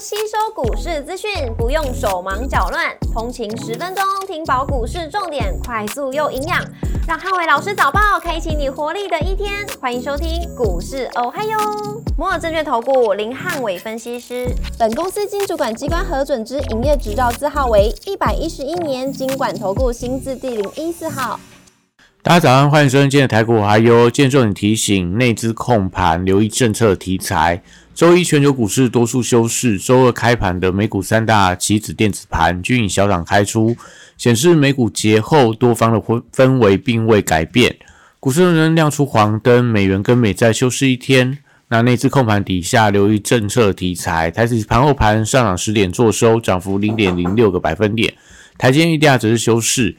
吸收股市资讯，不用手忙脚乱，通勤十分钟听饱股市重点，快速又营养，让汉伟老师早报开启你活力的一天。欢迎收听股市哦嗨哟，摩尔证券投顾林汉伟分析师，本公司经主管机关核准之营业执照字号为一百一十一年经管投顾新字第零一四号。大家早上，欢迎收听今天的台股还有今天重点提醒：内资控盘，留意政策题材。周一全球股市多数休市，周二开盘的美股三大棋子电子盘均以小涨开出，显示美股节后多方的氛氛围并未改变。股市仍然亮出黄灯，美元跟美债休市一天。那内资控盘底下，留意政策题材。台指盘后盘上涨十点，做收涨幅零点零六个百分点。台积电则是休市。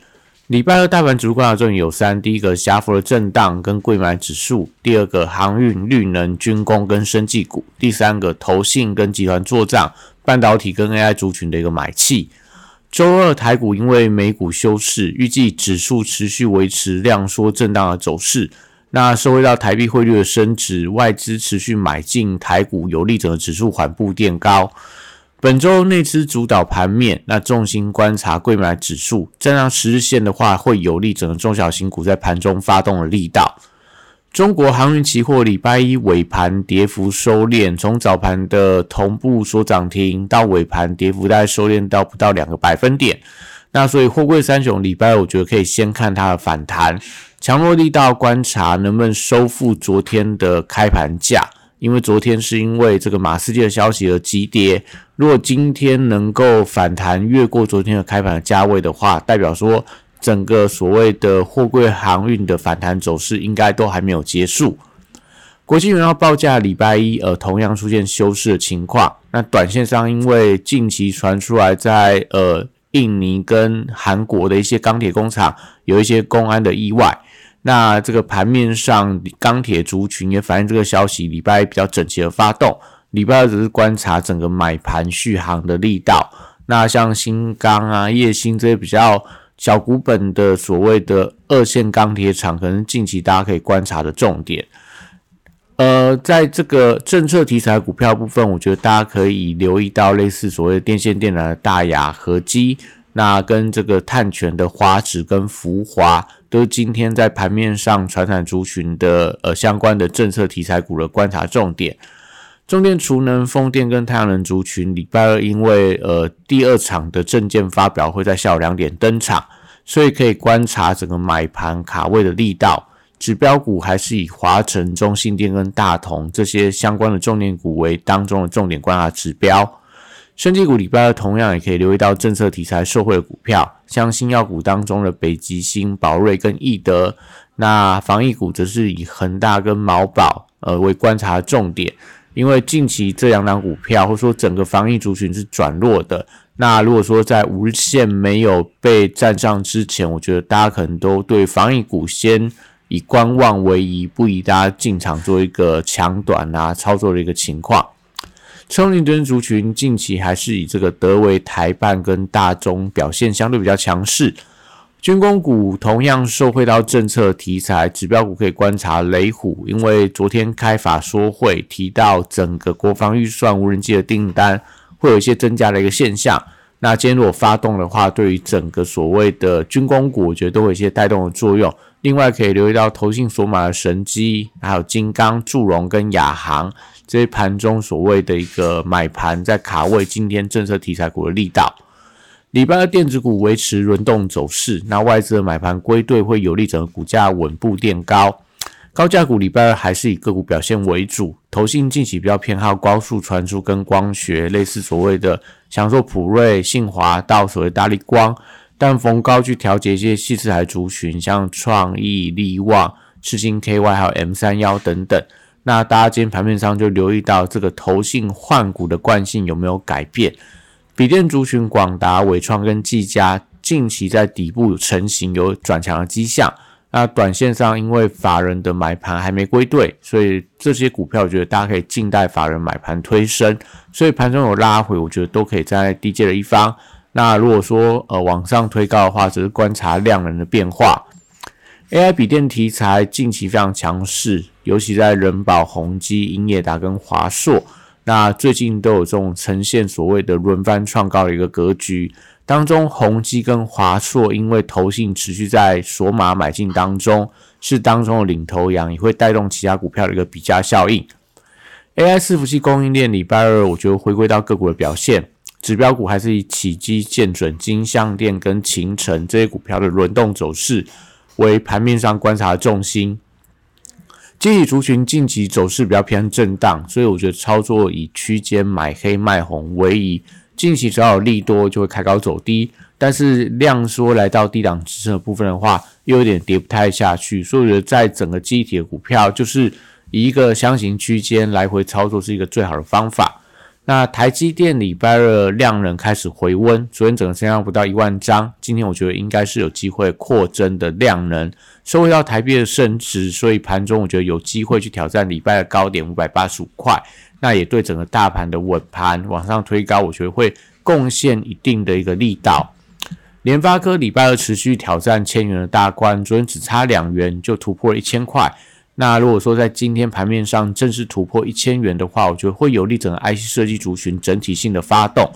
礼拜二大盘指数观察重点有三：第一个，狭幅的震荡跟贵买指数；第二个，航运、绿能、军工跟生技股；第三个，投信跟集团做账，半导体跟 AI 族群的一个买气。周二台股因为美股休市，预计指数持续维持量缩震荡的走势。那收回到台币汇率的升值，外资持续买进台股，有利整个指数缓步垫高。本周内资主导盘面，那重心观察贵买指数，站上十日线的话，会有利整个中小型股在盘中发动的力道。中国航运期货礼拜一尾盘跌幅收敛，从早盘的同步所涨停，到尾盘跌幅大概收敛到不到两个百分点。那所以货柜三雄礼拜，我觉得可以先看它的反弹，强弱力道观察能不能收复昨天的开盘价。因为昨天是因为这个马斯基的消息而急跌，如果今天能够反弹越过昨天的开盘的价位的话，代表说整个所谓的货柜航运的反弹走势应该都还没有结束。国际原油报价礼拜一呃同样出现休市的情况，那短线上因为近期传出来在呃印尼跟韩国的一些钢铁工厂有一些公安的意外。那这个盘面上，钢铁族群也反映这个消息，礼拜一比较整齐的发动，礼拜二只是观察整个买盘续航的力道。那像新钢啊、叶星这些比较小股本的所谓的二线钢铁厂，可能近期大家可以观察的重点。呃，在这个政策题材股票部分，我觉得大家可以留意到类似所谓电线电缆的大雅合基。那跟这个碳权的华指跟浮华，都是今天在盘面上传产族群的呃相关的政策题材股的观察重点。中电、储能、风电跟太阳能族群，礼拜二因为呃第二场的证件发表会在下午两点登场，所以可以观察整个买盘卡位的力道。指标股还是以华晨、中信电跟大同这些相关的重点股为当中的重点观察指标。升级股礼拜二同样也可以留意到政策题材受惠股票，像新药股当中的北极星、宝瑞跟易德。那防疫股则是以恒大跟毛宝呃为观察重点，因为近期这两档股票或者说整个防疫族群是转弱的。那如果说在五日线没有被站上之前，我觉得大家可能都对防疫股先以观望为宜，不宜大家进场做一个抢短啊操作的一个情况。冲力灯族群近期还是以这个德维台办跟大中表现相对比较强势，军工股同样受惠到政策题材，指标股可以观察雷虎，因为昨天开法说会提到整个国防预算无人机的订单会有一些增加的一个现象，那今天如果发动的话，对于整个所谓的军工股，我觉得都有一些带动的作用。另外可以留意到投信所买的神机，还有金刚、祝融跟亚航。这些盘中所谓的一个买盘在卡位今天政策题材股的力道，礼拜二电子股维持轮动走势，那外资的买盘归队会有利整个股价稳步垫高。高价股礼拜二还是以个股表现为主，投信近期比较偏好高速传输跟光学，类似所谓的享受普瑞、信华到所谓大力光，但逢高去调节一些细资材族群，像创意、力旺、赤星 KY 还有 M 三幺等等。那大家今天盘面上就留意到这个投信换股的惯性有没有改变？笔电族群广达、伟创跟技嘉近期在底部成型有转强的迹象。那短线上因为法人的买盘还没归队，所以这些股票我觉得大家可以静待法人买盘推升。所以盘中有拉回，我觉得都可以在低阶的一方。那如果说呃往上推高的话，只是观察量能的变化。AI 笔电题材近期非常强势，尤其在人保、宏基、英业达跟华硕。那最近都有这种呈现所谓的轮番创高的一个格局，当中宏基跟华硕因为投信持续在索马买进当中，是当中的领头羊，也会带动其他股票的一个比价效应。AI 伺服器供应链礼拜二，我觉得回归到个股的表现，指标股还是以起基、建准、金相电跟秦城这些股票的轮动走势为盘面上观察的重心。集体族群近期走势比较偏震荡，所以我觉得操作以区间买黑卖红为宜。近期只要有利多就会开高走低，但是量缩来到低档支撑的部分的话，又有点跌不太下去。所以我觉得在整个集体的股票，就是一个箱型区间来回操作是一个最好的方法。那台积电礼拜二量能开始回温，昨天整个成交不到一万张，今天我觉得应该是有机会扩增的量能，收回到台币的升值，所以盘中我觉得有机会去挑战礼拜的高点五百八十五块，那也对整个大盘的稳盘往上推高，我觉得会贡献一定的一个力道。联发科礼拜二持续挑战千元的大关，昨天只差两元就突破了一千块。那如果说在今天盘面上正式突破一千元的话，我觉得会有利整个 IC 设计族群整体性的发动。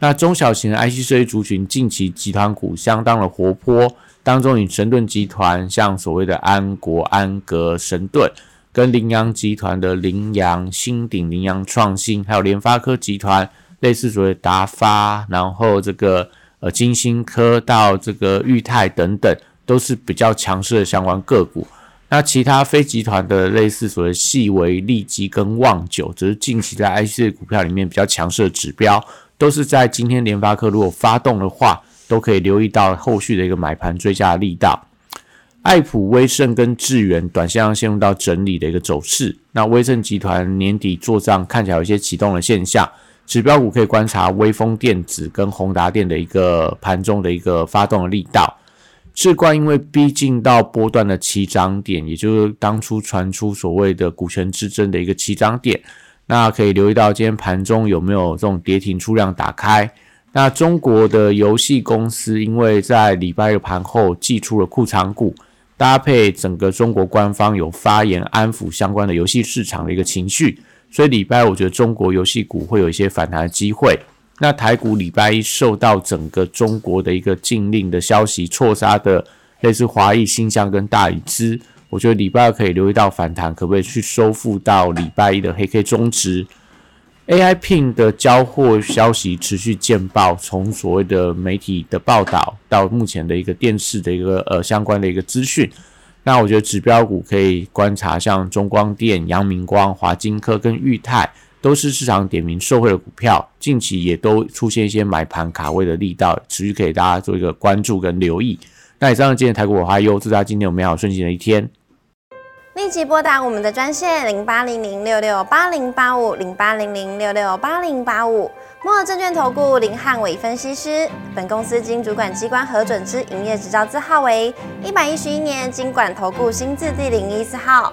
那中小型的 IC 设计族群近期集团股相当的活泼，当中以神盾集团，像所谓的安国、安格、神盾，跟羚羊集团的羚羊、新鼎、羚羊创新，还有联发科集团，类似所谓达发，然后这个呃金星科到这个裕泰等等，都是比较强势的相关个股。那其他非集团的类似所谓细微利基跟旺九，只是近期在 IC 股票里面比较强势的指标，都是在今天联发科如果发动的话，都可以留意到后续的一个买盘追加的力道。爱普、威盛跟智源短线上陷入到整理的一个走势。那威盛集团年底做账看起来有一些启动的现象，指标股可以观察威风电子跟宏达电的一个盘中的一个发动的力道。智冠因为逼近到波段的起涨点，也就是当初传出所谓的股权之争的一个起涨点，那可以留意到今天盘中有没有这种跌停出量打开。那中国的游戏公司因为在礼拜日盘后寄出了库藏股，搭配整个中国官方有发言安抚相关的游戏市场的一个情绪，所以礼拜我觉得中国游戏股会有一些反弹的机会。那台股礼拜一受到整个中国的一个禁令的消息错杀的，类似华谊、新疆跟大禹资，我觉得礼拜二可以留意到反弹，可不可以去收复到礼拜一的黑 K 中值？AI Pin 的交货消息持续见报，从所谓的媒体的报道到目前的一个电视的一个呃相关的一个资讯，那我觉得指标股可以观察像中光电、阳明光、华金科跟裕泰。都是市场点名受惠的股票，近期也都出现一些买盘卡位的力道，持续给大家做一个关注跟留意。那以上今天台股我还有，祝大家今天有美好顺心的一天。立即拨打我们的专线零八零零六六八零八五零八零零六六八零八五。摩尔证券投顾林汉伟分析师，本公司经主管机关核准之营业执照字号为一百一十一年经管投顾新字第零一四号。